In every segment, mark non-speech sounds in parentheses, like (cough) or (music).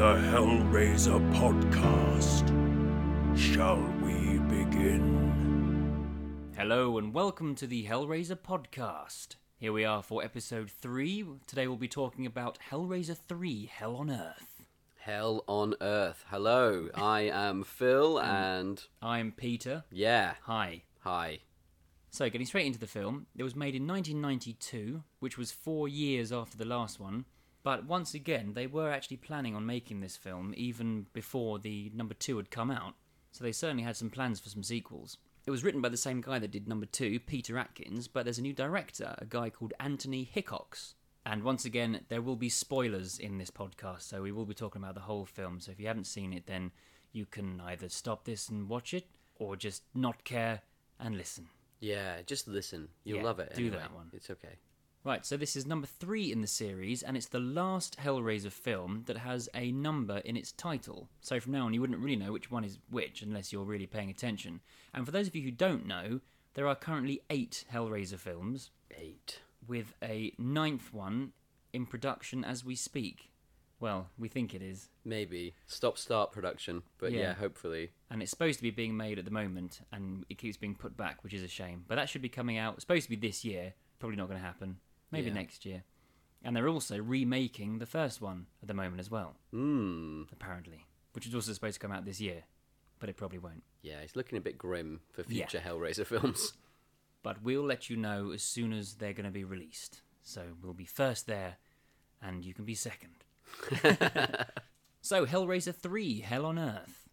the Hellraiser podcast. Shall we begin? Hello and welcome to the Hellraiser podcast. Here we are for episode 3. Today we'll be talking about Hellraiser 3 Hell on Earth. Hell on Earth. Hello, (laughs) I am Phil, and I'm Peter. yeah, Hi. hi. So, getting straight into the film, it was made in 1992, which was four years after the last one. But once again, they were actually planning on making this film even before the number two had come out. So they certainly had some plans for some sequels. It was written by the same guy that did number two, Peter Atkins, but there's a new director, a guy called Anthony Hickox. And once again, there will be spoilers in this podcast, so we will be talking about the whole film. So if you haven't seen it, then you can either stop this and watch it, or just not care and listen. Yeah, just listen. You'll Yeah, love it. do anyway. that one. It's okay. Right, so this is number three in the series, and it's the last Hellraiser film that has a number in its title. So from now on, you wouldn't really know which one is which unless you're really paying attention. And for those of you who don't know, there are currently eight Hellraiser films, Eight. with a ninth one in production as we speak. Well, we think it is. Maybe stop start production, but yeah, Yeah. hopefully. And it's supposed to be being made at the moment, and it keeps being put back, which is a shame. But that should be coming out, supposed to be this year. Probably not going to happen. Maybe Yeah. next year. And they're also remaking the first one at the moment as well, Hmm. apparently. Which is also supposed to come out this year, but it probably won't. Yeah, it's looking a bit grim for Yeah. future Hellraiser films. (laughs) But we'll let you know as soon as they're going to be released. So we'll be first there, and you can be second. (laughs) so, Hellraiser 3 Hell on Earth.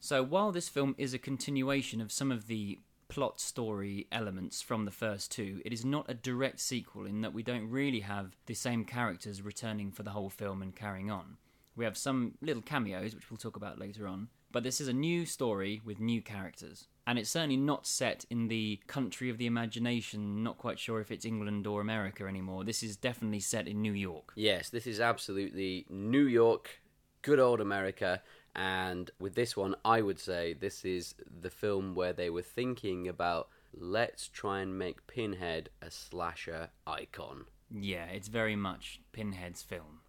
So, while this film is a continuation of some of the plot story elements from the first two, it is not a direct sequel in that we don't really have the same characters returning for the whole film and carrying on. We have some little cameos, which we'll talk about later on, but this is a new story with new characters. And it's certainly not set in the country of the imagination, not quite sure if it's England or America anymore. This is definitely set in New York. yes, this is absolutely New York, good old America. And with this one, I would say this is the film where they were thinking about let's try and make Pinhead a slasher icon. Yeah, it's very much Pinhead's film.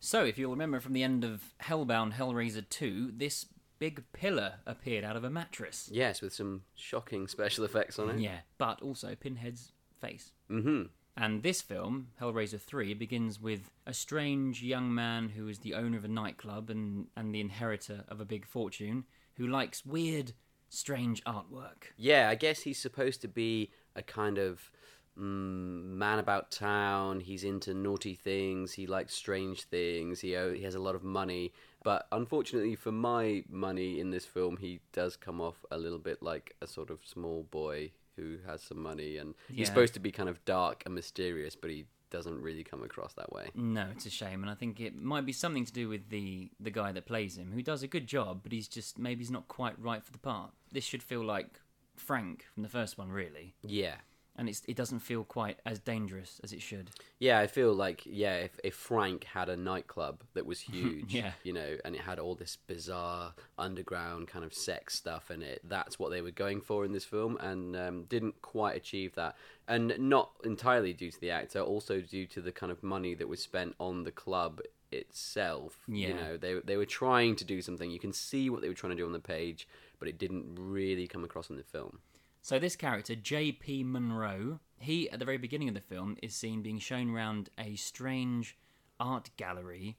So, if you'll remember from the end of Hellbound Hellraiser 2, this big pillar appeared out of a mattress. Yes, with some shocking special effects on it. Yeah, but also Pinhead's face. Mm-hmm. And this film, Hellraiser 3, begins with a strange young man who is the owner of a nightclub and, and the inheritor of a big fortune who likes weird, strange artwork. Yeah, I guess he's supposed to be a kind of mm, man about town. He's into naughty things. He likes strange things. He he has a lot of money. But unfortunately for my money in this film, he does come off a little bit like a sort of small boy who has some money, and he's Yeah. supposed to be kind of dark and mysterious, but he doesn't really come across that way. No, it's a shame, and I think it might be something to do with the the guy that plays him, who does a good job, but he's just maybe he's not quite right for the part. This should feel like Frank from the first one, really, Yeah. And it's it doesn't feel quite as dangerous as it should. Yeah, I feel like yeah, if, if Frank had a nightclub that was (laughs) huge, Yeah. you know, and it had all this bizarre underground kind of sex stuff in it, that's what they were going for in this film, and um, didn't quite achieve that. And not entirely due to the actor, also due to the kind of money that was spent on the club itself. Yeah. You know, they they were trying to do something. You can see what they were trying to do on the page, but it didn't really come across in the film. So this character, J.P. Monroe, he at the very beginning of the film is seen being shown around a strange art gallery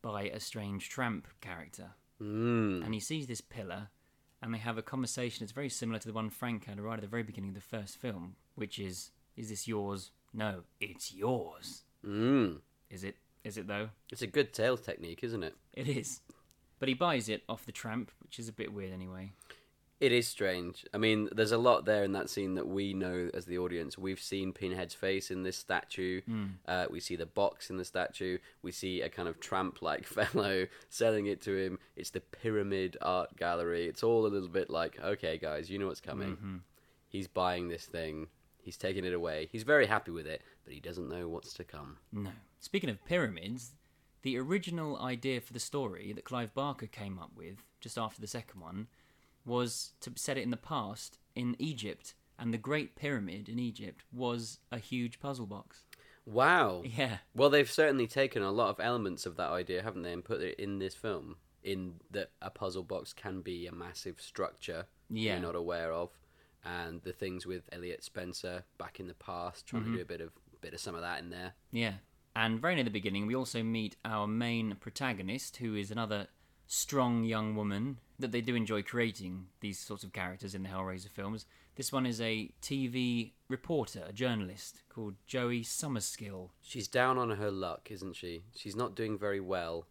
by a strange tramp character, Mm. and he sees this pillar, and they have a conversation that's very similar to the one Frank had right at the very beginning of the first film, which is, "Is this yours? No, it's yours. Mm. Is it? Is it though? It's a good sales technique, isn't it? It is." But he buys it off the tramp, which is a bit weird anyway. It is strange. I mean, there's a lot there in that scene that we know as the audience. We've seen Pinhead's face in this statue. Uh, we see the box in the statue. We see a kind of tramp-like (laughs) fellow selling it to him. It's the Pyramid Art Gallery. It's all a little bit like, okay, guys, you know what's coming. He's buying this thing. He's taking it away. He's very happy with it, but he doesn't know what's to come. No. Speaking of pyramids, the original idea for the story that Clive Barker came up with just after the second one was to set it in the past in Egypt, and the Great Pyramid in Egypt was a huge puzzle box. Wow. Yeah. Well, they've certainly taken a lot of elements of that idea, haven't they, and put it in this film. In that a puzzle box can be a massive structure Yeah. you're not aware of, and the things with Elliot Spencer back in the past, trying Mm-hmm. to do a bit of bit of some of that in there. Yeah. And very near the beginning, we also meet our main protagonist, who is another strong young woman that they do enjoy creating these sorts of characters in the Hellraiser films. This one is a TV reporter, a journalist called Joey Summerskill. She's down on her luck, isn't she? She's not doing very well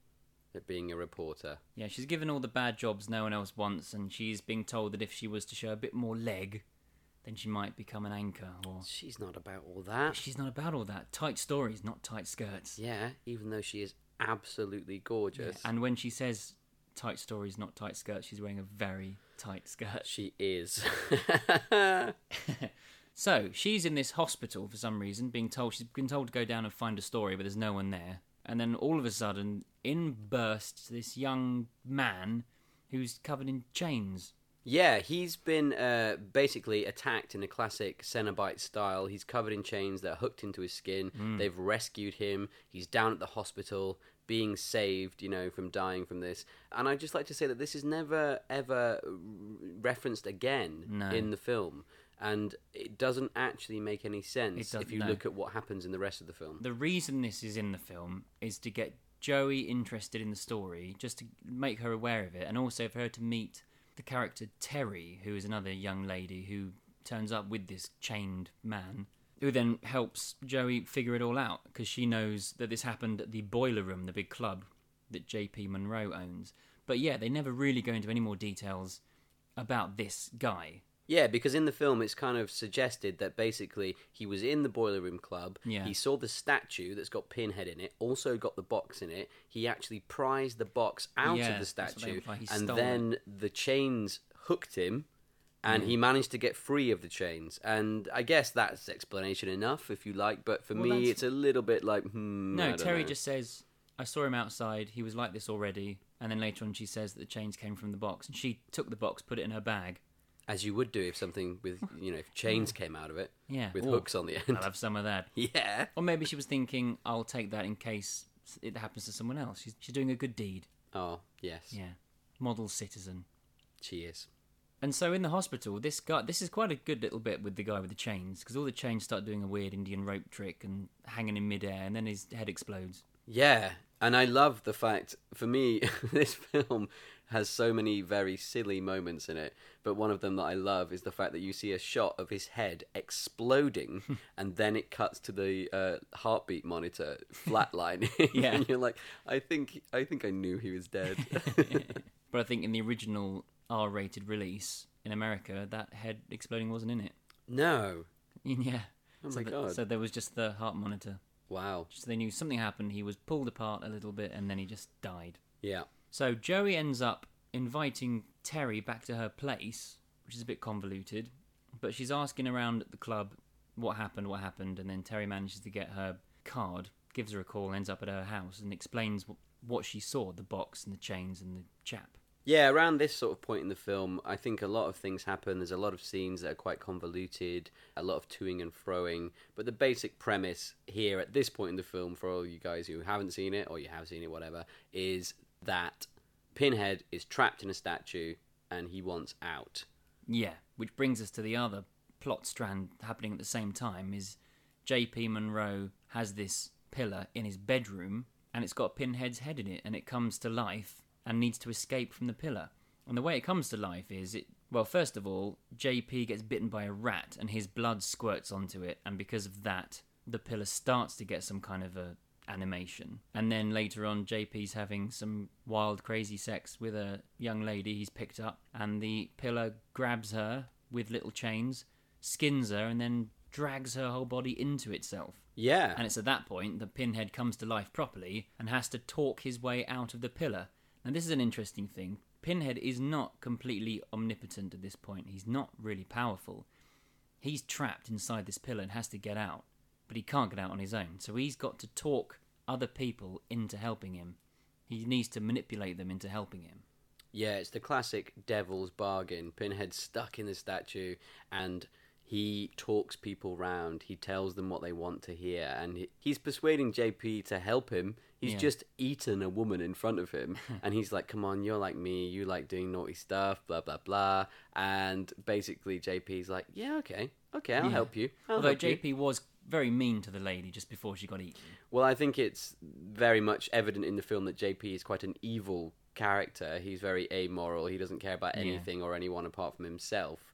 at being a reporter. Yeah, she's given all the bad jobs no one else wants, and she's being told that if she was to show a bit more leg, then she might become an anchor. Or She's not about all that. she's not about all that. Tight stories, not tight skirts. Yeah, even though she is absolutely gorgeous. And when she says tight stories, not tight skirts, she's wearing a very tight skirt. She is. (laughs) So she's in this hospital for some reason, being told she's been told to go down and find a story, but there's no one there. And then all of a sudden, in bursts this young man who's covered in chains. yeah, he's been uh, basically attacked in a classic Cenobite style. He's covered in chains that are hooked into his skin. They've rescued him. He's down at the hospital, being saved, you know, from dying from this. And I'd just like to say that this is never, ever referenced again No. in the film. And it doesn't actually make any sense if you no. look at what happens in the rest of the film. The reason this is in the film is to get Joey interested in the story, just to make her aware of it, and also for her to meet the character Terry, who is another young lady who turns up with this chained man, who then helps Joey figure it all out because she knows that this happened at the Boiler Room, the big club that JP Monroe owns. But yeah, they never really go into any more details about this guy. Yeah, because in the film it's kind of suggested that basically he was in the Boiler Room Club. Yeah. He saw the statue that's got Pinhead in it, also got the box in it. He actually prized the box out Yeah, of the that's what they statue, imply. He and stole then the chains hooked him, and he managed to get free of the chains. And I guess that's explanation enough, if you like. But for Well, me, that's- it's a little bit like, hmm. No, Terry know. just says, I saw him outside, he was like this already. And then later on, she says that the chains came from the box. And she took the box, put it in her bag. as you would do if something with you know if (laughs) chains came out of it, Yeah. with Ooh, hooks on the end. I'll have some of that. (laughs) yeah. Or maybe she was thinking, I'll take that in case it happens to someone else. She's, she's doing a good deed. Oh yes, Yeah. Model citizen. she is. And so in the hospital, this guy, this is quite a good little bit with the guy with the chains, because all the chains start doing a weird Indian rope trick and hanging in midair, and then his head explodes. Yeah, and I love the fact for me (laughs) this film has so many very silly moments in it, but one of them that I love is the fact that you see a shot of his head exploding (laughs) and then it cuts to the uh, heartbeat monitor (laughs) flatline. Yeah. and you're like, I think I think I knew he was dead. But I think in the original R-rated release in America, that head exploding wasn't in it. no. (laughs) Yeah. Oh so my the- God. So there was just the heart monitor. Wow. So they knew something happened. He was pulled apart a little bit, and then he just died. Yeah. So Joey ends up inviting Terry back to her place, which is a bit convoluted. But she's asking around at the club what happened, what happened, and then Terry manages to get her card, gives her a call, ends up at her house, and explains wh- what she saw the box and the chains and the chap. Yeah, around this sort of point in the film, I think a lot of things happen. There's a lot of scenes that are quite convoluted, a lot of toing and froing. But the basic premise here at this point in the film, for all you guys who haven't seen it or you have seen it, whatever, is that Pinhead is trapped in a statue and he wants out. Yeah, which brings us to the other plot strand happening at the same time is J.P. Monroe has this pillar in his bedroom and it's got Pinhead's head in it and it comes to life and needs to escape from the pillar. And the way it comes to life is it well, first of all, JP gets bitten by a rat and his blood squirts onto it and because of that the pillar starts to get some kind of a animation. And then later on JP's having some wild crazy sex with a young lady he's picked up and the pillar grabs her with little chains, skins her and then drags her whole body into itself. Yeah. And it's at that point that Pinhead comes to life properly and has to talk his way out of the pillar. Now, this is an interesting thing. Pinhead is not completely omnipotent at this point. He's not really powerful. He's trapped inside this pillar and has to get out, but he can't get out on his own. So he's got to talk other people into helping him. He needs to manipulate them into helping him. Yeah, it's the classic devil's bargain. Pinhead's stuck in the statue, and he talks people round. He tells them what they want to hear, and he, he's persuading JP to help him. He's Yeah. just eaten a woman in front of him, (laughs) and he's like, "Come on, you're like me. You like doing naughty stuff, blah blah blah." And basically, JP's like, "Yeah, okay, okay, I'll Yeah. help you." I'll Although help you." JP was very mean to the lady just before she got eaten. Well, I think it's very much evident in the film that JP is quite an evil character. He's very amoral. He doesn't care about Yeah. anything or anyone apart from himself.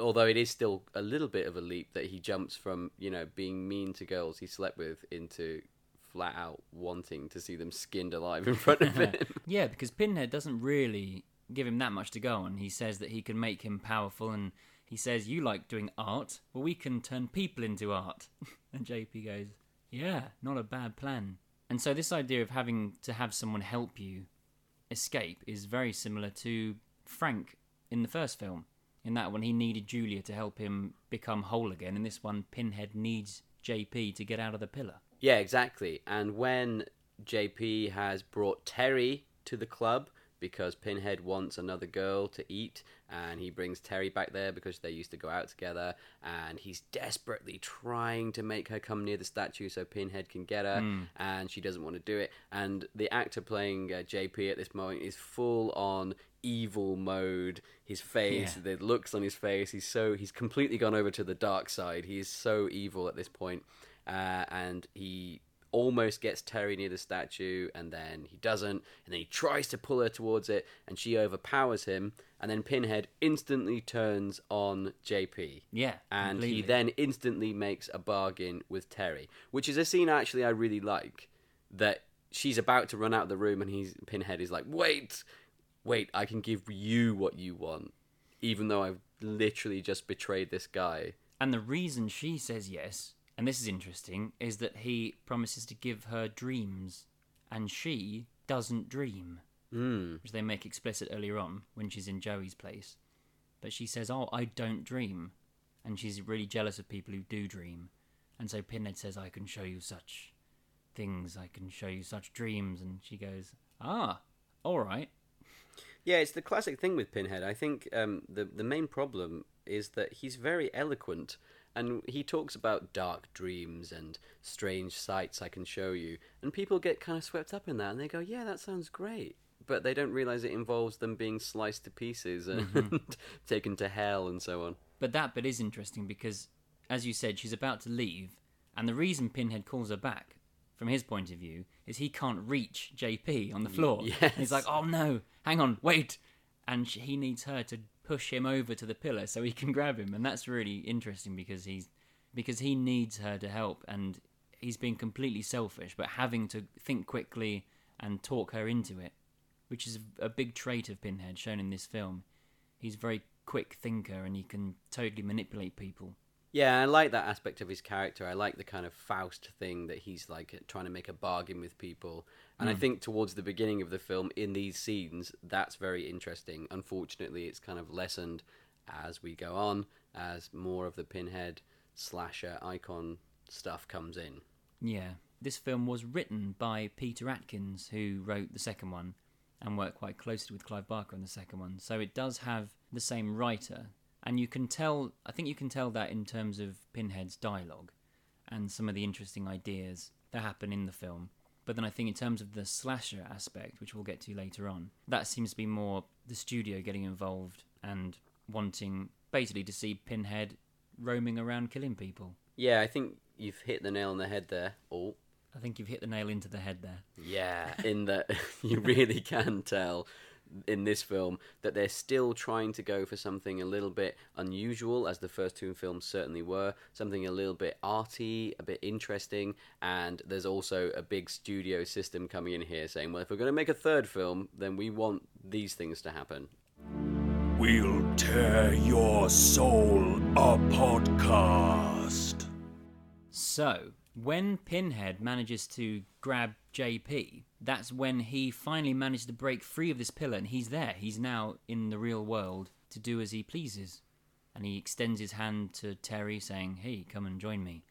Although it is still a little bit of a leap that he jumps from, you know, being mean to girls he slept with into flat out wanting to see them skinned alive in front of (laughs) him. Yeah, because Pinhead doesn't really give him that much to go on. He says that he can make him powerful, and he says, You like doing art? Well, we can turn people into art. (laughs) and JP goes, Yeah, not a bad plan. And so, this idea of having to have someone help you escape is very similar to Frank in the first film. In that one, he needed Julia to help him become whole again. In this one, Pinhead needs JP to get out of the pillar. Yeah, exactly. And when JP has brought Terry to the club because Pinhead wants another girl to eat, and he brings Terry back there because they used to go out together, and he's desperately trying to make her come near the statue so Pinhead can get her, and she doesn't want to do it. And the actor playing uh, JP at this moment is full on evil mode. His face, Yeah. the looks on his face, he's so he's completely gone over to the dark side. He is so evil at this point uh, and he almost gets Terry near the statue, and then he doesn't, and then he tries to pull her towards it, and she overpowers him, and then Pinhead instantly turns on JP. Yeah, And he then instantly makes a bargain with Terry, which is a scene actually I really like. That she's about to run out of the room, and he's Pinhead is like, "Wait, wait, I can give you what you want, even though I've literally just betrayed this guy." And the reason she says yes, and this is interesting, is that he promises to give her dreams, and she doesn't dream, Mm. which they make explicit earlier on when she's in Joey's place. But she says, "Oh, I don't dream," and she's really jealous of people who do dream. And so Pinhead says, "I can show you such things. I can show you such dreams." And she goes, "Ah, all right." Yeah, it's the classic thing with Pinhead. I think um, the the main problem is that he's very eloquent, and he talks about dark dreams and strange sights I can show you, and people get kind of swept up in that, and they go, "Yeah, that sounds great," but they don't realize it involves them being sliced to pieces and mm-hmm. (laughs) taken to hell and so on. But that bit is interesting because, as you said, she's about to leave, and the reason Pinhead calls her back, from his point of view, is he can't reach JP on the floor. yes. (laughs) He's like, "Oh no, hang on, wait," and sh- he needs her to push him over to the pillar so he can grab him, and that's really interesting because he's because he needs her to help, and he's being completely selfish, but having to think quickly and talk her into it, which is a big trait of Pinhead shown in this film. He's a very quick thinker and he can totally manipulate people. Yeah, I like that aspect of his character. I like the kind of Faust thing that he's like trying to make a bargain with people. And I hmm. think towards the beginning of the film, in these scenes, that's very interesting. Unfortunately, it's kind of lessened as we go on, as more of the pinhead slasher icon stuff comes in. Yeah. This film was written by Peter Atkins, who wrote the second one and worked quite closely with Clive Barker on the second one. So it does have the same writer. And you can tell, I think you can tell that in terms of Pinhead's dialogue and some of the interesting ideas that happen in the film. But then I think in terms of the slasher aspect, which we'll get to later on, that seems to be more the studio getting involved and wanting basically to see Pinhead roaming around killing people. Yeah, I think you've hit the nail on the head there. Oh, I think you've hit the nail into the head there. Yeah, in that (laughs) you really can tell in this film that they're still trying to go for something a little bit unusual, as the first two films certainly were, something a little bit arty, a bit interesting, and there's also a big studio system coming in here saying, well, if we're going to make a third film, then we want these things to happen. We'll tear your soul a podcast. So, when Pinhead manages to grab JP, that's when he finally managed to break free of this pillar, and he's there. He's now in the real world to do as he pleases. And he extends his hand to Terry, saying, Hey, come and join me.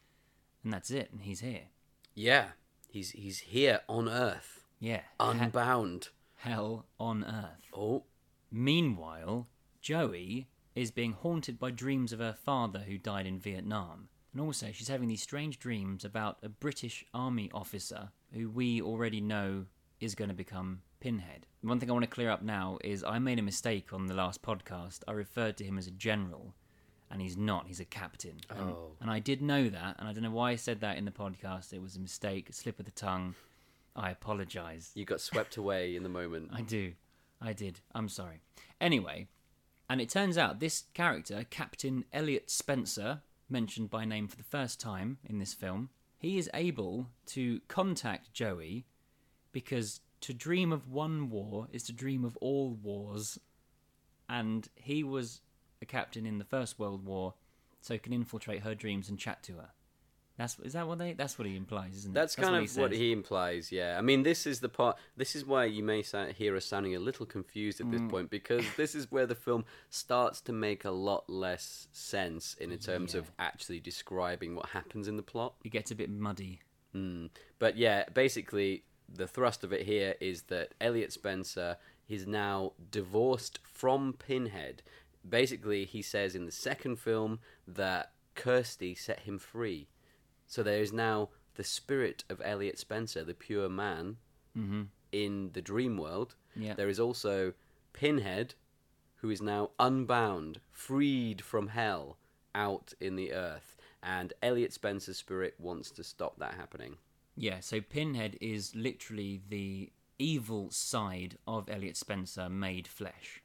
And that's it, and he's here. Yeah, he's he's here on Earth, Yeah. he- unbound. hell on earth. Oh, Meanwhile, Joey is being haunted by dreams of her father who died in Vietnam. And also, she's having these strange dreams about a British army officer who we already know is going to become Pinhead. One thing I want to clear up now is I made a mistake on the last podcast. I referred to him as a general, and he's not. He's a captain. And, Oh. and I did know that, and I don't know why I said that in the podcast. It was a mistake, a slip of the tongue. I apologise. You got swept away in the moment. (laughs) I do. I did. I'm sorry. Anyway, and it turns out this character, Captain Elliot Spencer, mentioned by name for the first time in this film, he is able to contact Joey because to dream of one war is to dream of all wars. And he was a captain in the First World War, so can infiltrate her dreams and chat to her. That's is that what they? That's what he implies, isn't it? That's kind of what he implies, yeah. I mean, this is the part. This is why you may hear us sounding a little confused at this Mm. point because this is where the film starts to make a lot less sense in terms Yeah. of actually describing what happens in the plot. It gets a bit muddy. Mm. But yeah, basically, the thrust of it here is that Elliot Spencer is now divorced from Pinhead. Basically, he says in the second film that Kirsty set him free. So there is now the spirit of Elliot Spencer, the pure man, hmm in the dream world. Yeah. There is also Pinhead, who is now unbound, freed from hell, out in the earth. And Elliot Spencer's spirit wants to stop that happening. Yeah, so Pinhead is literally the evil side of Elliot Spencer made flesh.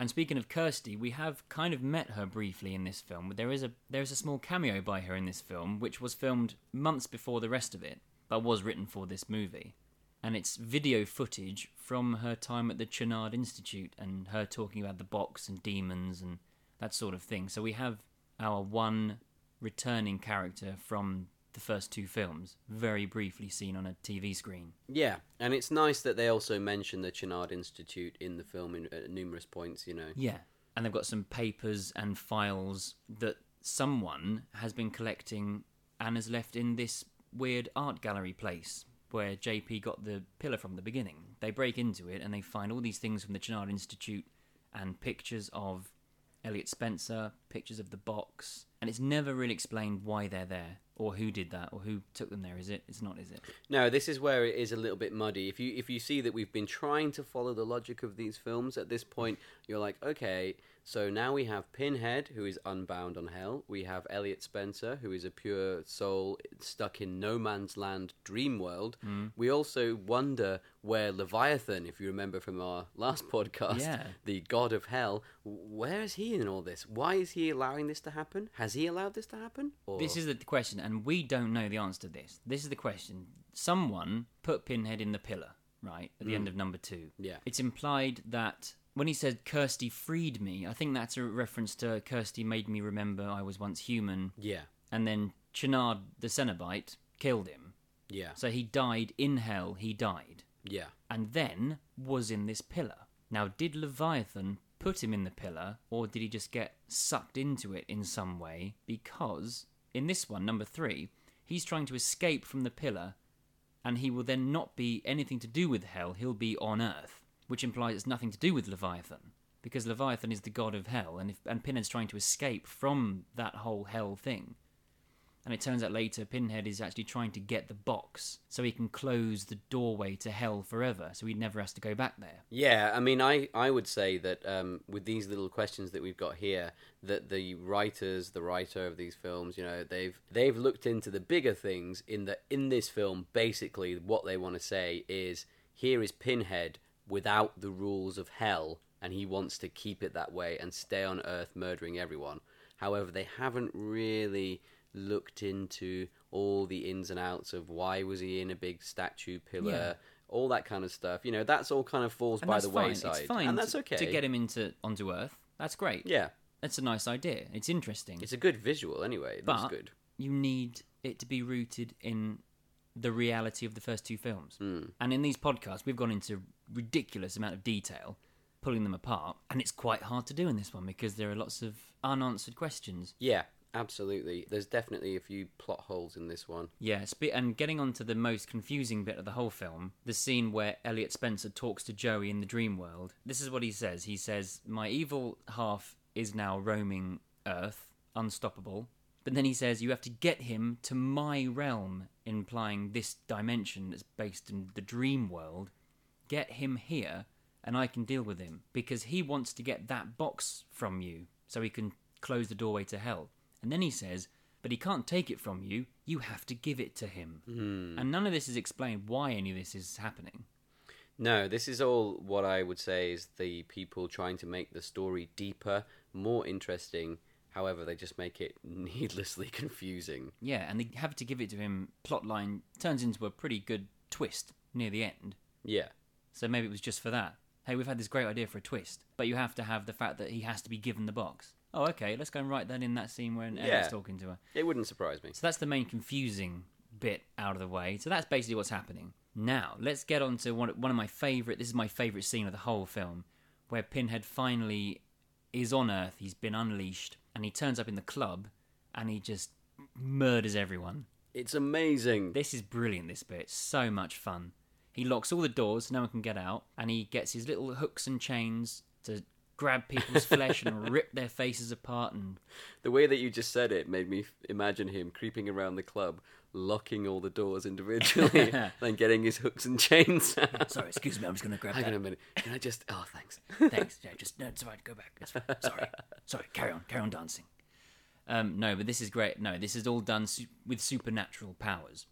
And speaking of Kirsty, we have kind of met her briefly in this film. There is a there is a small cameo by her in this film, which was filmed months before the rest of it, but was written for this movie. And it's video footage from her time at the Channard Institute and her talking about the box and demons and that sort of thing. So we have our one returning character from the first two films, very briefly seen on a TV screen. Yeah, and it's nice that they also mention the Channard Institute in the film in, at numerous points, you know. Yeah. And they've got some papers and files that someone has been collecting and has left in this weird art gallery place where JP got the pillar from the beginning. They break into it and they find all these things from the Channard Institute and pictures of Elliot Spencer, pictures of the box, and it's never really explained why they're there or who did that or who took them there. Is it? It's not, is it? No, this is where it is a little bit muddy. If you if you see that we've been trying to follow the logic of these films at this point, you're like, okay, so now we have Pinhead, who is unbound on hell. We have Elliot Spencer, who is a pure soul stuck in no man's land dream world. Hmm. We also wonder where Leviathan, if you remember from our last (laughs) podcast, Yeah. the god of hell, where is he in all this? Why is he allowing this to happen? Has he allowed this to happen? Or... This is the question, and we don't know the answer to this. This is the question. Someone put Pinhead in the pillar, right, at the end hmm. of number two. Yeah. It's implied that when he said Kirsty freed me, I think that's a reference to Kirsty made me remember I was once human, yeah, and then Channard the Cenobite killed him. yeah, So he died in hell, he died, yeah. and then was in this pillar. Now, did Leviathan put him in the pillar, or did he just get sucked into it in some way? Because in this one, number three, he's trying to escape from the pillar, and he will then not be anything to do with hell, he'll be on earth, which implies it's nothing to do with Leviathan. Because Leviathan is the god of hell, and, if, and Pinhead's trying to escape from that whole hell thing. And it turns out later Pinhead is actually trying to get the box so he can close the doorway to hell forever, so he never has to go back there. Yeah, I mean, I, I would say that um, with these little questions that we've got here, that the writers, the writer of these films, you know, they've they've looked into the bigger things. In that, in this film, basically, what they want to say is, here is Pinhead without the rules of hell, and he wants to keep it that way and stay on Earth murdering everyone. However, they haven't really looked into all the ins and outs of why was he in a big statue pillar Yeah. all that kind of stuff. You know, that's all kind of falls And by the fine. wayside, It's fine and that's okay. to get him into onto Earth. That's great. Yeah, That's a nice idea. It's interesting. it's a good visual anyway. But good. you need it to be rooted in the reality of the first two films. Hmm. And in these podcasts, we've gone into ridiculous amount of detail, pulling them apart, and it's quite hard to do in this one because there are lots of unanswered questions. Yeah, absolutely. There's definitely a few plot holes in this one. Yeah, spe- and getting on to the most confusing bit of the whole film, the scene where Elliot Spencer talks to Joey in the dream world. This is what he says. He says, "My evil half is now roaming Earth, unstoppable. But then he says you have to get him to my realm, implying this dimension that's based in the dream world. Get him here, and I can deal with him because he wants to get that box from you so he can close the doorway to hell. And then he says, but he can't take it from you. You have to give it to him. Hmm. And none of this is explained why any of this is happening. No, this is all what I would say is the people trying to make the story deeper, more interesting. However, they just make it (laughs) needlessly confusing. Yeah, and they have to give it to him. Plotline turns into a pretty good twist near the end. Yeah. So maybe it was just for that. Hey, we've had this great idea for a twist, but you have to have the fact that he has to be given the box. Oh, okay, let's go and write that in that scene when Yeah. Elliot's talking to her. It wouldn't surprise me. So that's the main confusing bit out of the way. So that's basically what's happening. Now, let's get on to one, one of my favourite, this is my favourite scene of the whole film, where Pinhead finally is on Earth, he's been unleashed, and he turns up in the club, and he just murders everyone. It's amazing. This is brilliant, this bit. So much fun. He locks all the doors so no one can get out, and he gets his little hooks and chains to grab people's (laughs) flesh and rip their faces apart and The way that you just said it made me imagine him creeping around the club, locking all the doors (laughs) individually, then getting his hooks and chains (laughs) out. sorry excuse me i'm just going to grab Hang on a minute. Can I just. Oh, thanks. (laughs) thanks yeah, just no it's all right go back It's fine. sorry sorry carry on carry on dancing um, no but this is great no this is all done su- with supernatural powers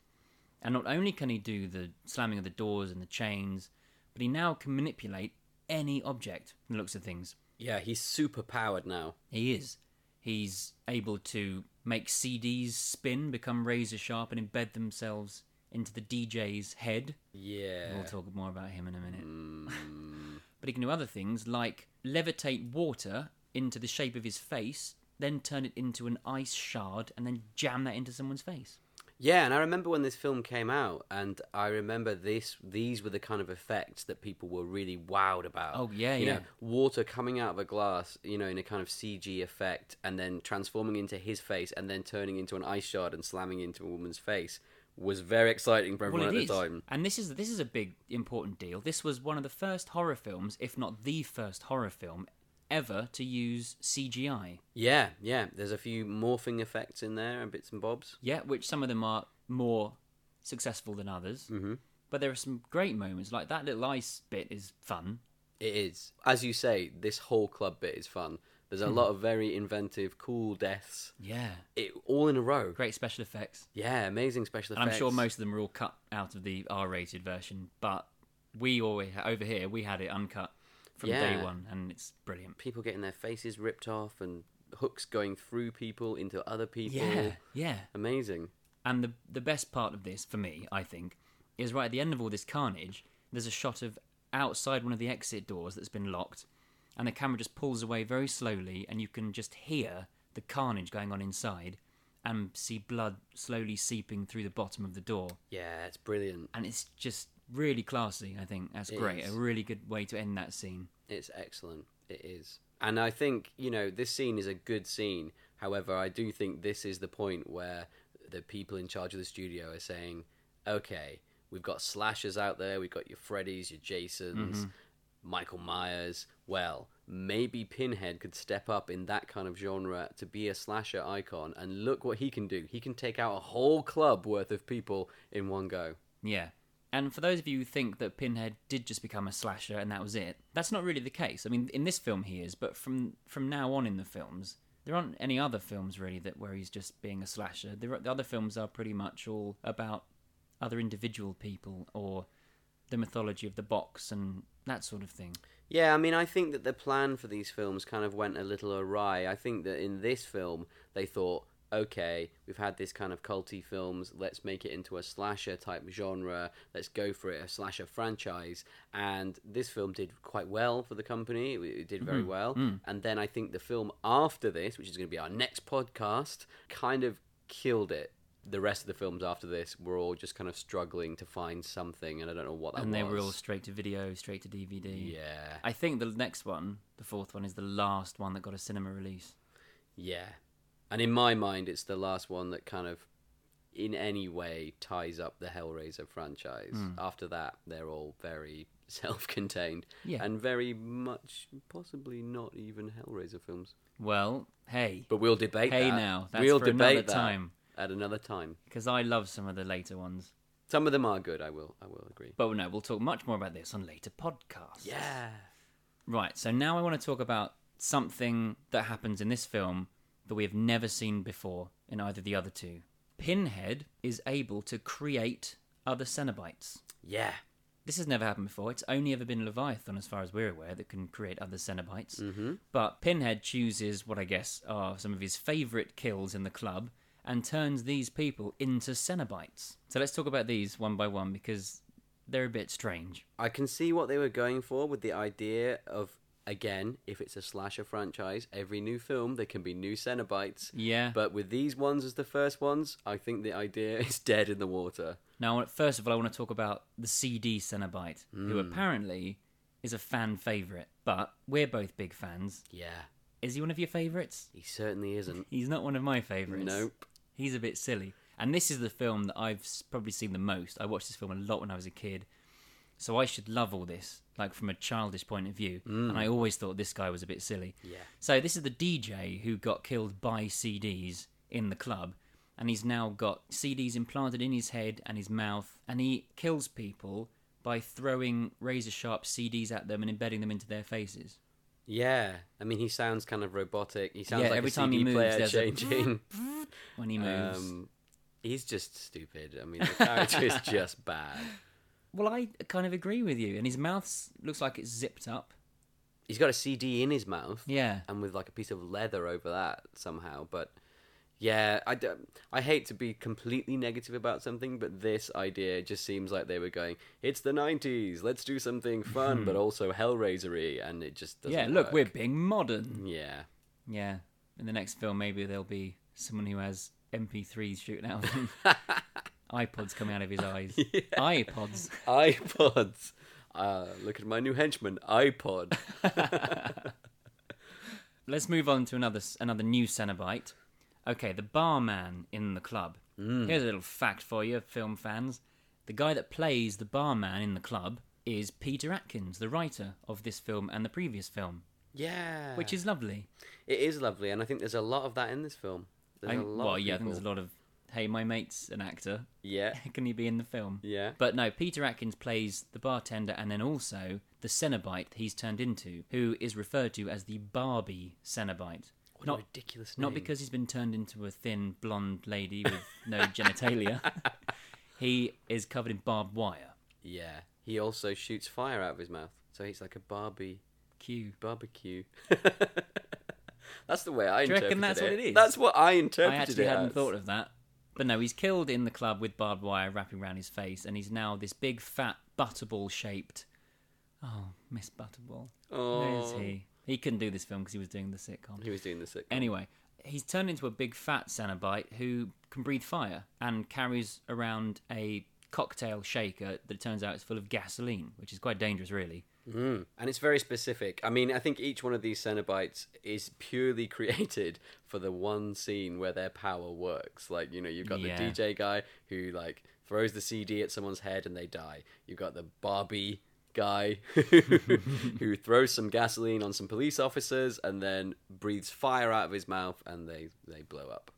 and not only can he do the slamming of the doors and the chains but he now can manipulate any object from the looks of things Yeah, he's super powered now. He is. He's able to make CDs spin, become razor sharp, and embed themselves into the DJ's head. Yeah. We'll talk more about him in a minute. Hmm. (laughs) but he can do other things like levitate water into the shape of his face, then turn it into an ice shard, and then jam that into someone's face. Yeah, and I remember when this film came out, and I remember this. These were the kind of effects that people were really wowed about. Oh, yeah, you yeah. Know, water coming out of a glass, you know, in a kind of CG effect, and then transforming into his face, and then turning into an ice shard and slamming into a woman's face was very exciting for everyone Well, at is, the time. and this is this is a big important deal. This was one of the first horror films, if not the first horror film ever to use CGI. Yeah, yeah. There's a few morphing effects in there and bits and bobs. Yeah, which some of them are more successful than others. Mm-hmm. But there are some great moments, like that little ice bit is fun. It is, as you say, this whole club bit is fun. There's a Hmm. lot of very inventive, cool deaths, Yeah, it all in a row. great special effects. Yeah, amazing special And effects. I'm sure most of them were all cut out of the R-rated version, but we always over here we had it uncut from day Yeah. one, and it's brilliant. people getting their faces ripped off and hooks going through people into other people. Yeah, yeah. Amazing. And the the best part of this for me, I think, is right at the end of all this carnage. There's a shot of outside one of the exit doors that's been locked, and the camera just pulls away very slowly, and you can just hear the carnage going on inside, and see blood slowly seeping through the bottom of the door. Yeah, it's brilliant. And it's just really classy. I think that's It great. is. A really good way to end that scene. It's excellent. It is. And I think, you know, this scene is a good scene. However, I do think this is the point where the people in charge of the studio are saying, okay, we've got slashers out there, we've got your Freddys, your Jasons, mm-hmm. Michael Myers. Well, maybe Pinhead could step up in that kind of genre to be a slasher icon, and look what he can do. He can take out a whole club worth of people in one go. Yeah. And for those of you who think that Pinhead did just become a slasher and that was it, that's not really the case. I mean, in this film he is, but from from now on in the films, there aren't any other films really that where he's just being a slasher. The other films are pretty much all about other individual people or the mythology of the box and that sort of thing. Yeah, I mean, I think that the plan for these films kind of went a little awry. I think that in this film, they thought, okay, we've had this kind of culty films, let's make it into a slasher type genre, let's go for it, a slasher franchise. And this film did quite well for the company, it did very mm-hmm. well. Mm. And then I think the film after this, which is going to be our next podcast, kind of killed it. The rest of the films after this were all just kind of struggling to find something, and I don't know what that and was. they were all straight to video, straight to DVD. yeah. I think the next one, the fourth one, is the last one that got a cinema release. Yeah. And in my mind, it's the last one that kind of in any way ties up the Hellraiser franchise. Hmm. After that, they're all very (laughs) self-contained Yeah. and very much possibly not even Hellraiser films. Well, hey, But we'll debate Hey that. now, that's we'll for debate another that time. at another time. because I love some of the later ones. Some of them are good. I will. I will agree. But no, we'll talk much more about this on later podcasts. Yeah. Right, so now I want to talk about something that happens in this film that we have never seen before in either of the other two. Pinhead is able to create other Cenobites. Yeah. This has never happened before. It's only ever been Leviathan, as far as we're aware, that can create other Cenobites. Mm-hmm. But Pinhead chooses what I guess are some of his favourite kills in the club and turns these people into Cenobites. So let's talk about these one by one because they're a bit strange. I can see what they were going for with the idea of again, if it's a slasher franchise, every new film there can be new Cenobites. Yeah. But with these ones as the first ones, I think the idea (laughs) is dead in the water. Now, first of all, I want to talk about the CD Cenobite, who hmm. apparently is a fan favourite, but we're both big fans. Yeah. Is he one of your favourites? He certainly isn't. (laughs) He's not one of my favourites. Nope. He's a bit silly. And this is the film that I've probably seen the most. I watched this film a lot when I was a kid. So I should love all this, like from a childish point of view. And I always thought this guy was a bit silly. Yeah. So this is the DJ who got killed by CDs in the club, and he's now got CDs implanted in his head and his mouth, and he kills people by throwing razor sharp CDs at them and embedding them into their faces. Yeah. I mean, he sounds kind of robotic. He sounds Yeah, like every a time he CD moves, player there's a changing. (laughs) When he moves. um, he's just stupid. I mean, the character is (laughs) just bad. Well, I kind of agree with you. And his mouth looks like it's zipped up. He's got a CD in his mouth. Yeah. and with like a piece of leather over that somehow. But yeah, I, I hate to be completely negative about something, but this idea just seems like they were going, it's the 90s, let's do something fun, but hmm. also Hellraisery, and it just doesn't yeah, look, work. we're being modern. Yeah. Yeah. In the next film, maybe there'll be someone who has MP3s shooting out of him. (laughs) iPods coming out of his (laughs) eyes. iPods. iPods. Uh, look at my new henchman, iPod. (laughs) Let's move on to another another new Cenobite. Okay, the barman in the club. Here's a little fact for you, film fans. The guy that plays the barman in the club is Peter Atkins, the writer of this film and the previous film, yeah. which is lovely. It is lovely, and I think there's a lot of that in this film. There's I- a lot well, of yeah, I think there's a lot of, hey, my mate's an actor. Yeah. (laughs) Can he be in the film? Yeah. But no, Peter Atkins plays the bartender and then also the Cenobite he's turned into, who is referred to as the Barbie Cenobite. What not a ridiculous name. not because he's been turned into a thin blonde lady with no (laughs) genitalia. (laughs) he is covered in barbed wire. Yeah. He also shoots fire out of his mouth, so he's like a Barbie Q. barbecue. that's the way I Do you reckon interpreted that's what it. it is? That's what I I interpreted actually it hadn't as. thought of that. But no, he's killed in the club with barbed wire wrapping around his face, and he's now this big, fat, butterball shaped. Oh, Miss Butterball. Oh, he? He couldn't do this film because he was doing the sitcom. He was doing the sick. Anyway, he's turned into a big fat Cenobite who can breathe fire and carries around a cocktail shaker that turns out is full of gasoline, which is quite dangerous, really. Mm. And it's very specific. I mean, I think each one of these Cenobites is purely (laughs) created for the one scene where their power works. Like, you know, you've got Yeah. the DJ guy who, like, throws the CD at someone's head and they die. You've got the Barbie guy (laughs) who throws some gasoline on some police officers and then breathes fire out of his mouth and they, they blow up.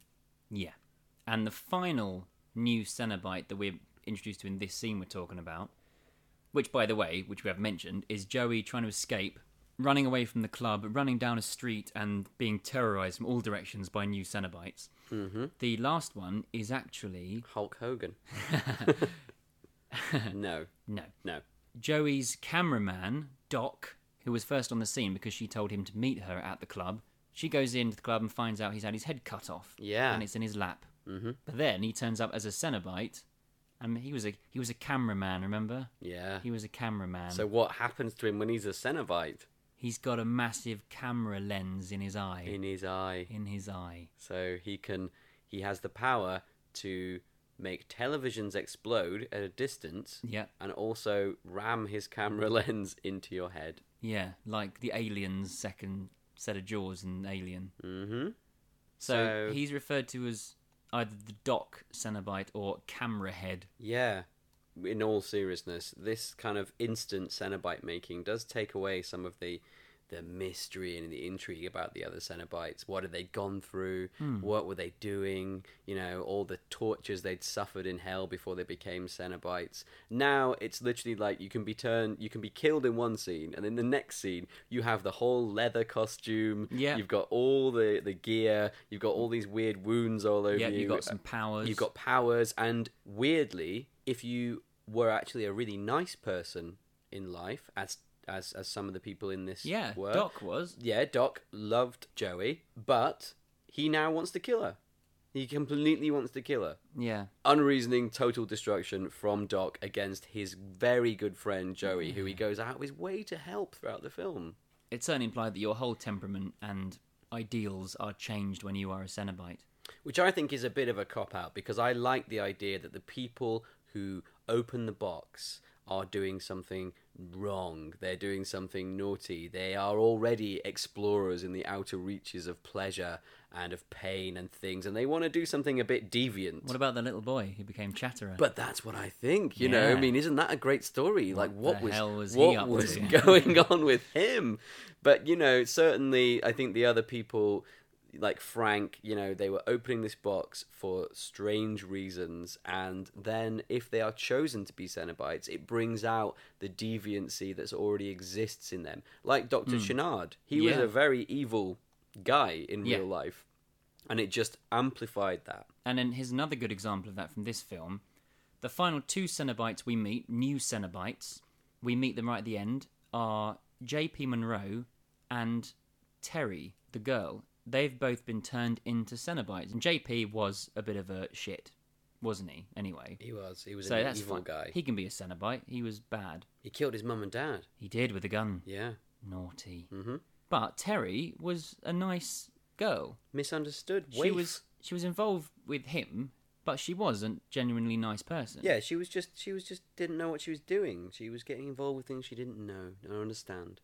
Yeah. And the final new Cenobite that we're introduced to in this scene we're talking about, which, by the way, which we have mentioned, is Joey trying to escape, running away from the club, running down a street, and being terrorized from all directions by new Cenobites. Mm-hmm. The last one is actually Hulk Hogan. (laughs) no, no. no. Joey's cameraman, Doc, who was first on the scene because she told him to meet her at the club. She goes into the club and finds out he's had his head cut off. Yeah. And it's in his lap. Mm-hmm. But then he turns up as a Cenobite, and he was a he was a cameraman. Remember? Yeah. He was a cameraman. So what happens to him when he's a Cenobite? he's got a massive camera lens in his eye. In his eye. in his eye. So he can he has the power to make televisions explode at a distance Yeah, and also ram his camera (laughs) lens into your head. yeah, like the alien's second set of jaws in Alien. Mm-hmm. So, So- he's referred to as either the Doc Cenobite or Camera Head. Yeah. In all seriousness, this kind of instant Cenobite making does take away some of the the mystery and the intrigue about the other Cenobites. What had they gone through? Hmm. What were they doing? You know, all the tortures they'd suffered in hell before they became Cenobites. Now it's literally like you can be turned, you can be killed in one scene, and in the next scene you have the whole leather costume. Yeah. you've got all the the gear. You've got all these weird wounds all over Yeah, you. you got some powers. You've got powers, and weirdly, if you were actually a really nice person in life, as as as some of the people in this yeah. were, Doc was. yeah, Doc loved Joey, but he now wants to kill her. He completely wants to kill her. Yeah. Unreasoning total destruction from Doc against his very good friend Joey, who he goes out of his way to help throughout the film. It certainly implied that your whole temperament and ideals are changed when you are a Cenobite. Which I think is a bit of a cop out because I like the idea that the people who open the box are doing something wrong. They're doing something naughty. They are already explorers in the outer reaches of pleasure and of pain and things, and they want to do something a bit deviant. What about the little boy who became Chatterer? But that's what I think, you know. I mean, isn't that a great story? like, what the was hell was he what was to? (laughs) going on with him? But you know, certainly, I think the other people, like Frank, you know, they were opening this box for strange reasons, and then if they are chosen to be Cenobites, it brings out the deviancy that's already exists in them. Like Doctor Channard, he was Hmm. A very evil guy in Yeah. real life, and it just amplified that. And then here's another good example of that from this film. The final two Cenobites we meet, new Cenobites, we meet them right at the end, are JP Monroe and Terry, the girl. They've both been turned into Cenobites. And JP was a bit of a shit, wasn't he? Anyway. He was. He was So an that's evil fine. guy. He can be a Cenobite. He was bad. He killed his mum and dad. He did with a gun. Yeah. Naughty. hmm But Terry was a nice girl. Misunderstood. She Waif. was she was involved with him, but she was a genuinely nice person. Yeah, she was just. She was just didn't know what she was doing. She was getting involved with things she didn't know. I understand.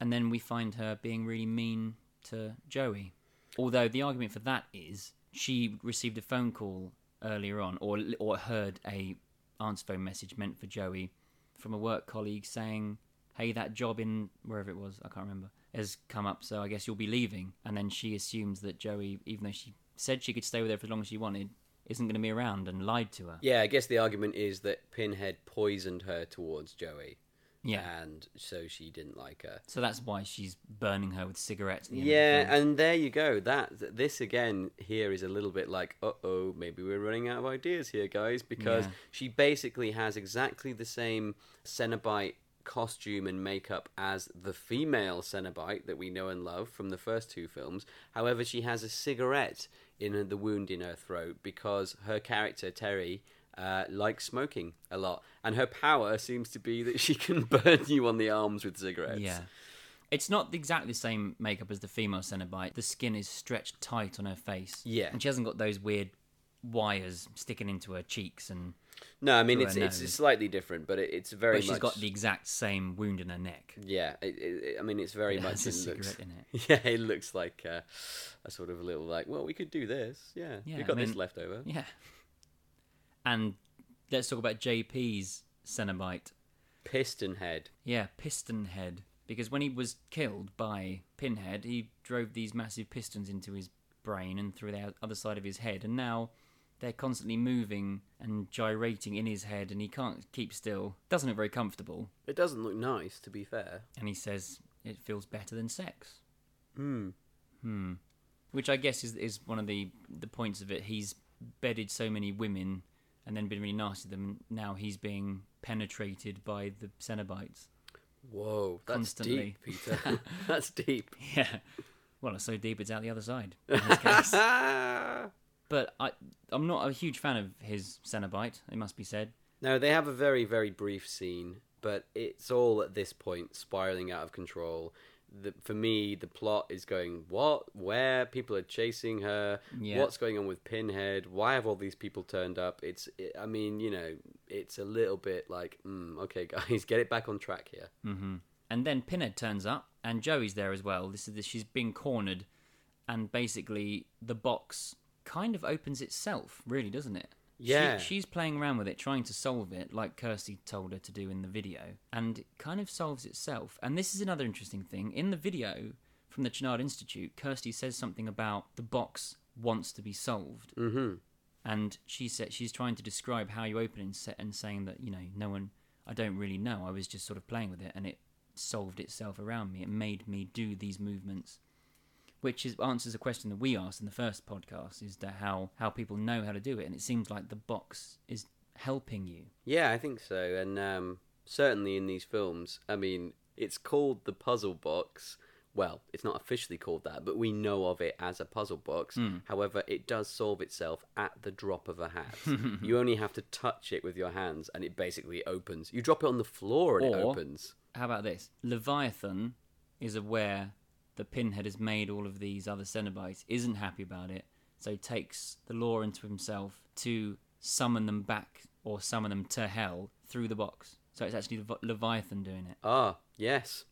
and then we find her being really mean to Joey. Although the argument for that is she received a phone call earlier on, or or heard a answer phone message meant for Joey from a work colleague saying, "Hey, that job in wherever it was, I can't remember, has come up, so I guess you'll be leaving." And then she assumes that Joey, even though she said she could stay with her for as long as she wanted, isn't going to be around and lied to her. Yeah, I guess the argument is that Pinhead poisoned her towards Joey, Yeah. and so she didn't like her. So that's why she's burning her with cigarettes. At the end of the Yeah, and there you go. That this again here is a little bit like, uh oh, maybe we're running out of ideas here, guys, because Yeah. she basically has exactly the same Cenobite costume and makeup as the female Cenobite that we know and love from the first two films. However, she has a cigarette in the wound in her throat because her character Terry. Uh, likes smoking a lot, and her power seems to be that she (laughs) can burn you on the arms with cigarettes. Yeah. It's not exactly the same makeup as the female Cenobite. The skin is stretched tight on her face. Yeah. And she hasn't got those weird wires sticking into her cheeks and No, I mean it's it's nose. slightly different, but it, it's very but she's much. got the exact same wound in her neck. Yeah, it, it, I mean it's very It much. has a looks, cigarette in it. (laughs) Yeah, it looks like uh, a sort of a little like. Well, we could do this. Yeah, Yeah, we've got I this left over. Yeah. And let's talk about JP's Cenobite. Piston head. Yeah, Piston Head. Because when he was killed by Pinhead, he drove these massive pistons into his brain and through the other side of his head, and now they're constantly moving and gyrating in his head, and he can't keep still. Doesn't look very comfortable. It doesn't look nice, to be fair. And he says it feels better than sex. Hmm. Hmm. Which I guess is is one of the the points of it. He's bedded so many women and then been really nasty to them. Now he's being penetrated by the Cenobites. Whoa, that's Constantly. deep, Peter. (laughs) (laughs) that's deep. Yeah. Well, it's so deep it's out the other side. In this case. (laughs) but I, I'm not a huge fan of his Cenobite. It must be said. no, they have a very very brief scene, but it's all at this point spiraling out of control. The, for me, the plot is going what, where people are chasing her, Yeah. what's going on with Pinhead, why have all these people turned up? It's, it, I mean, you know, it's a little bit like, mm, okay, (laughs) guys, get it back on track here. hmm And then Pinhead turns up, and Joey's there as well. This is this, she's been cornered, and basically the box kind of opens itself, really, doesn't it? Yeah. She, she's playing around with it, trying to solve it, like Kirsty told her to do in the video, and it kind of solves itself. And this is another interesting thing. In the video from the Channard Institute, Kirsty says something about the box wants to be solved. Mm-hmm. and she said she's trying to describe how you open it and, sa- and saying that you know no one i don't really know i was just sort of playing with it and it solved itself around me it made me do these movements which is answers a question that we asked in the first podcast is that how how people know how to do it and it seems like the box is helping you Yeah, I think so. And um, certainly in these films, I mean, it's called the puzzle box. Well, it's not officially called that, but we know of it as a puzzle box. However, it does solve itself at the drop of a hat. (laughs) you only have to touch it with your hands, and it basically opens. You drop it on the floor, and it opens. how about this leviathan is aware that pinhead has made all of these other cenobites isn't happy about it so takes the law into himself to summon them back or summon them to hell through the box. So it's actually Levi- leviathan doing it. Ah, yes,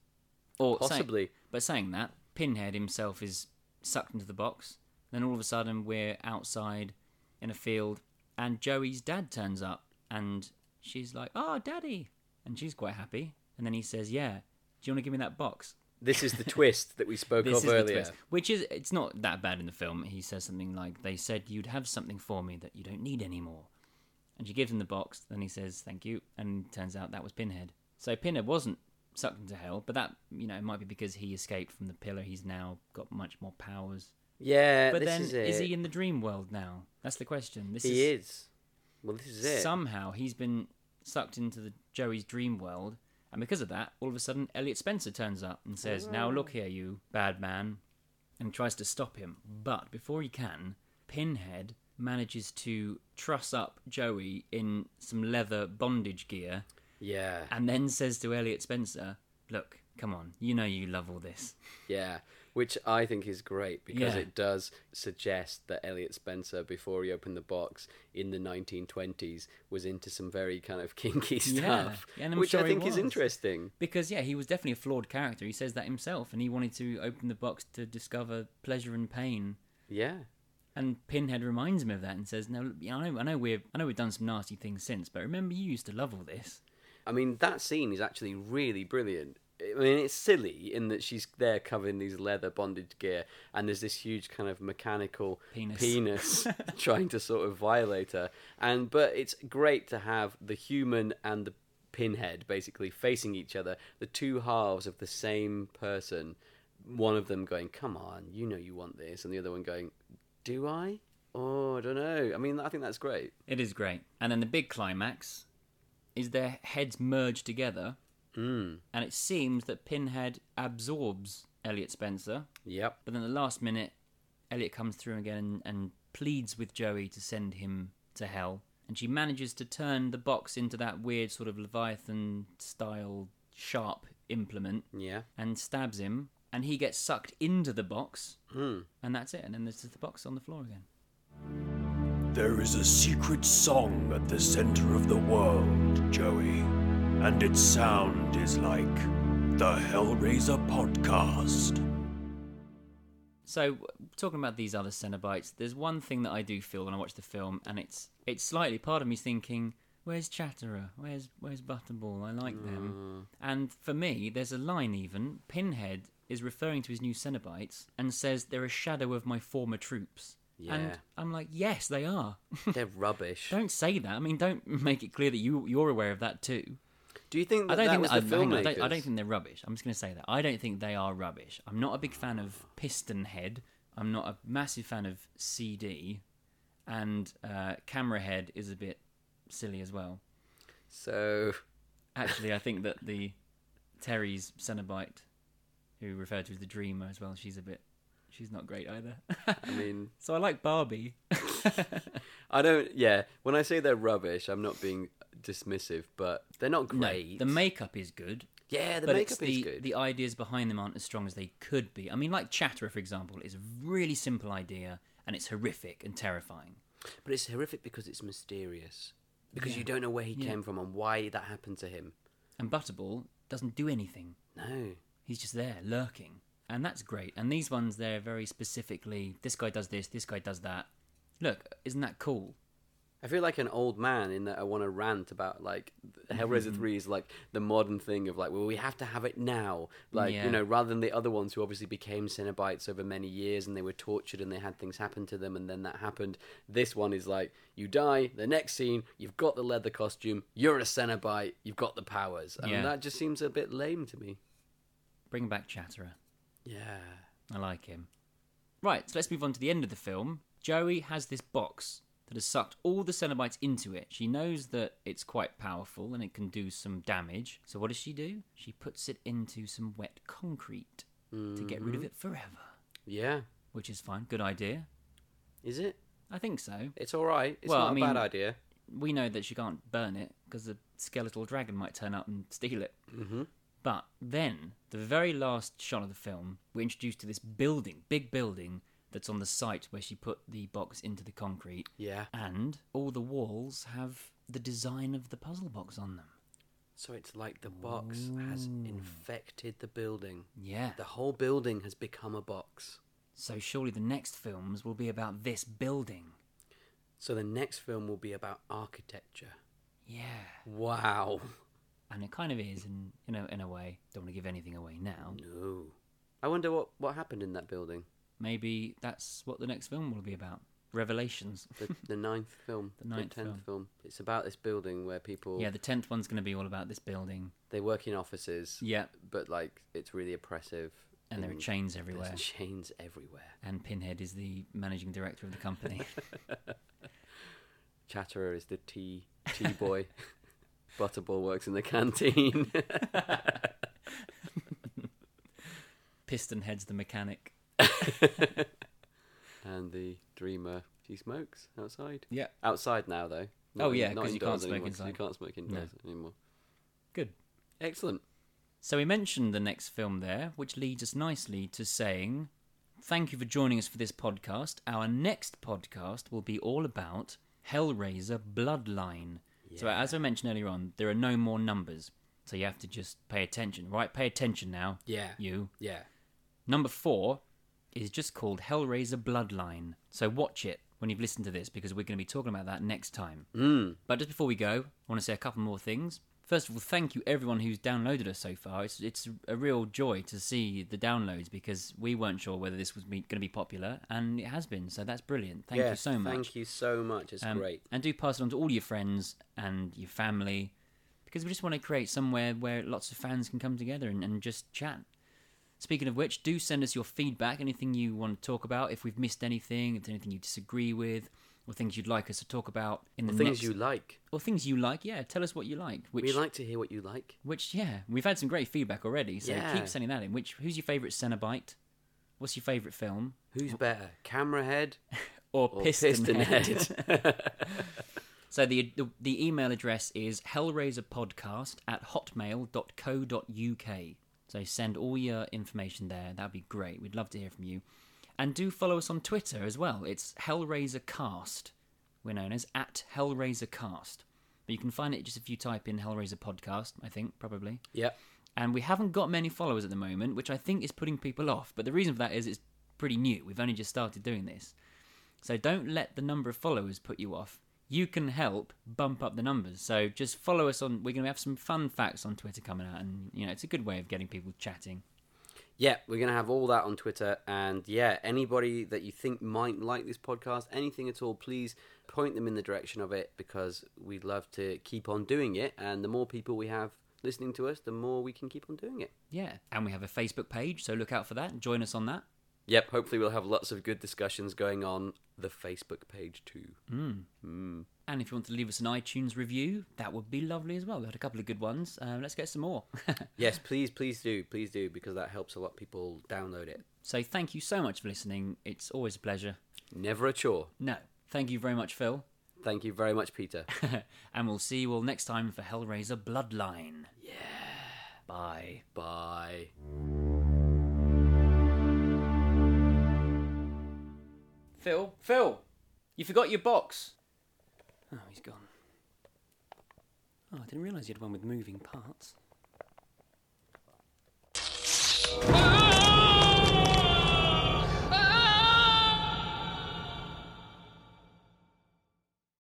or say- possibly. but saying that pinhead himself is sucked into the box. Then all of a sudden we're outside in a field and joey's dad turns up and she's like oh daddy. And she's quite happy. And then he says yeah do you want to give me that box This is the twist that we spoke of earlier. which is it's not that bad in the film. He says something like, "They said you'd have something for me that you don't need anymore," and she gives him the box. Then he says, "Thank you," and turns out that was Pinhead. So Pinhead wasn't sucked into hell, but that you know it might be because he escaped from the pillar. He's now got much more powers. Yeah, But this then, is, it. he in the dream world now? That's the question. This He is, is. Well, this is it. somehow he's been sucked into the Joey's dream world, and because of that, all of a sudden Elliot Spencer turns up and says, "Now look here, you bad man," and tries to stop him. But before he can, Pinhead manages to truss up Joey in some leather bondage gear, Yeah, and then says to Elliot Spencer, "Look, come on, you know you love all this." yeah. Which I think is great because Yeah. it does suggest that Elliot Spencer, before he opened the box in the 1920s, was into some very kind of (laughs) kinky stuff, I'm which sure I think is interesting. Because yeah, he was definitely a flawed character. He says that himself, and he wanted to open the box to discover pleasure and pain. Yeah, And Pinhead reminds him of that and says, "No, I know, I know we've, I know we've done some nasty things since, but remember you used to love all this." I mean that scene is actually really brilliant. I mean, it's silly in that she's there covered in these leather bondage gear, and there's this huge kind of mechanical Penis. penis (laughs) trying to sort of violate her. And but it's great to have the human and the pinhead basically facing each other, the two halves of the same person. One of them going, "Come on, you know you want this," and the other one going, "Do I?" Oh, I don't know. I mean, I think that's great. It is great. And then the big climax is their heads merge together, Mm. and it seems that Pinhead absorbs Elliot Spencer, Yep. but then at the last minute, Elliot comes through again and, and pleads with Joey to send him to hell, and she manages to turn the box into that weird sort of Leviathan style sharp implement Yeah. and stabs him, and he gets sucked into the box, Mm. and that's it. And then there's just the box on the floor again. There is a secret song at the center of the world, Joey, and its sound is like the Hellraiser podcast. So, talking about these other Cenobites, there's one thing that I do feel when I watch the film, and it's it's slightly part of me thinking, "Where's Chatterer? Where's Where's Butterball? I like them." Mm. And for me, there's a line even. Pinhead is referring to his new Cenobites and says, "They're a shadow of my former troops." Yeah. And I'm like, "Yes, they are." They're rubbish. (laughs) don't say that. I mean, don't make it clear that you you're aware of that too. Do you think I don't think that, the I, hang on, I, don't, I don't think they're rubbish. I'm just going to say that I don't think they are rubbish. I'm not a big fan of Piston Head. I'm not a massive fan of CD, and uh, Camera Head is a bit silly as well. So, Actually, I (laughs) think that the Terry's Cenobite, who referred to as the Dreamer as well, she's a bit. She's not great either. I mean, (laughs) so I like Barbie. (laughs) I don't. Yeah, when I say they're rubbish, I'm not being dismissive, but they're not great. No, the makeup is good. yeah, the but makeup it's the, is good. the ideas behind them aren't as strong as they could be. I mean, like Chatterer, for example, is a really simple idea and it's horrific and terrifying. But it's horrific because it's mysterious. Because Yeah. you don't know where he Yeah. came from and why that happened to him. And Butterball doesn't do anything. No. He's just there, lurking. And that's great. And these ones, they're very specifically this guy does this, this guy does that. Look, isn't that cool? I feel like an old man in that I want to rant about like Hellraiser (laughs) Three is like the modern thing of like, well, we have to have it now, like Yeah. you know, rather than the other ones who obviously became Cenobites over many years and they were tortured and they had things happen to them and then that happened. This one is like, you die, the next scene, you've got the leather costume, you're a Cenobite, you've got the powers, and Yeah. that just seems a bit lame to me. Bring back Chatterer. Yeah. I like him. Right, so let's move on to the end of the film. Joey has this box that has sucked all the Cenobites into it. She knows that it's quite powerful and it can do some damage. So what does she do? She puts it into some wet concrete to get rid of it forever. Yeah. Which is fine. Good idea. Is it? I think so. It's all right. It's Well, not I a mean- bad idea. We know that she can't burn it because the skeletal dragon might turn up and steal it. Mm-hmm. But then, the very last shot of the film, we're introduced to this building, big building, that's on the site where she put the box into the concrete. Yeah. And all the walls have the design of the puzzle box on them. So it's like the box has infected the building. Yeah. The whole building has become a box. So surely the next films will be about this building. So the next film will be about architecture. Yeah. Wow. And it kind of is in, in, a, in a way. Don't want to give anything away now. No. I wonder what, what happened in that building. Maybe that's what the next film will be about. Revelations. The, the ninth film. (laughs) The ninth tenth film. film. It's about this building where people Yeah, the tenth one's going to be all about this building. they work in offices. Yeah. But like it's really oppressive. And there are chains everywhere. There's chains everywhere. And Pinhead is the managing director of the company. (laughs) Chatterer is the tea tea boy. (laughs) Butterball works in the canteen. Piston heads the mechanic. (laughs) and the dreamer she smokes outside. Yeah. Outside now though. Oh, yeah, not 'cause you can't smoke anymore, inside. You can't smoke indoors anymore. Good. Excellent. So we mentioned the next film there, which leads us nicely to saying thank you for joining us for this podcast. Our next podcast will be all about Hellraiser Bloodline. So as I mentioned earlier on, there are no more numbers. So you have to just pay attention. Right, pay attention now. Yeah. You. Yeah. Number four is just called Hellraiser Bloodline. So watch it when you've listened to this because we're going to be talking about that next time. Mm. But just before we go, I want to say a couple more things. First of all, thank you everyone who's downloaded us so far. It's it's a real joy to see the downloads because we weren't sure whether this was going to be popular, and it has been. So that's brilliant. Thank you so much. Thank you so much. It's Um, great. And do pass it on to all your friends and your family because we just want to create somewhere where lots of fans can come together and, and just chat. Speaking of which, do send us your feedback, anything you want to talk about, if we've missed anything, if there's anything you disagree with, or things you'd like us to talk about in the things next... you like. Or things you like, yeah, tell us what you like. Which, We like to hear what you like. which yeah, we've had some great feedback already, so Yeah. keep sending that in. Which Who's your favourite Cenobite? What's your favourite film? Who's better, Camera Head (laughs) Or, or Piston, Piston Head? Head? (laughs) (laughs) So the, the the email address is hellraiserpodcast at hotmail.co.uk. So send all your information there. That'd be great. We'd love to hear from you. And do follow us on Twitter as well. It's HellraiserCast. We're known as at HellraiserCast. But you can find it just if you type in Hellraiser Podcast, I think, probably. Yeah. And we haven't got many followers at the moment, which I think is putting people off. But the reason for that is it's pretty new. We've only just started doing this. So don't let the number of followers put you off. You can help bump up the numbers. So just follow us on. We're going to have some fun facts on Twitter coming out, and you know it's a good way of getting people chatting. Yeah, we're gonna have all that on Twitter, and yeah, anybody that you think might like this podcast, anything at all, please point them in the direction of it because we'd love to keep on doing it. And the more people we have listening to us, the more we can keep on doing it. Yeah, and we have a Facebook page, so look out for that. and Join us on that. Yep, hopefully we'll have lots of good discussions going on the Facebook page too. Mm. Mm. And if you want to leave us an iTunes review, that would be lovely as well. We had a couple of good ones. Um, let's get some more. (laughs) Yes, please, please do, please do, because that helps a lot of people download it. so thank you so much for listening. It's always a pleasure. Never a chore. No, thank you very much, Phil. Thank you very much, Peter. (laughs) and we'll see you all next time for Hellraiser Bloodline. Yeah. Bye. Bye. Phil? Phil! You forgot your box. Oh, he's gone. Oh, I didn't realise you had one with moving parts. Ah!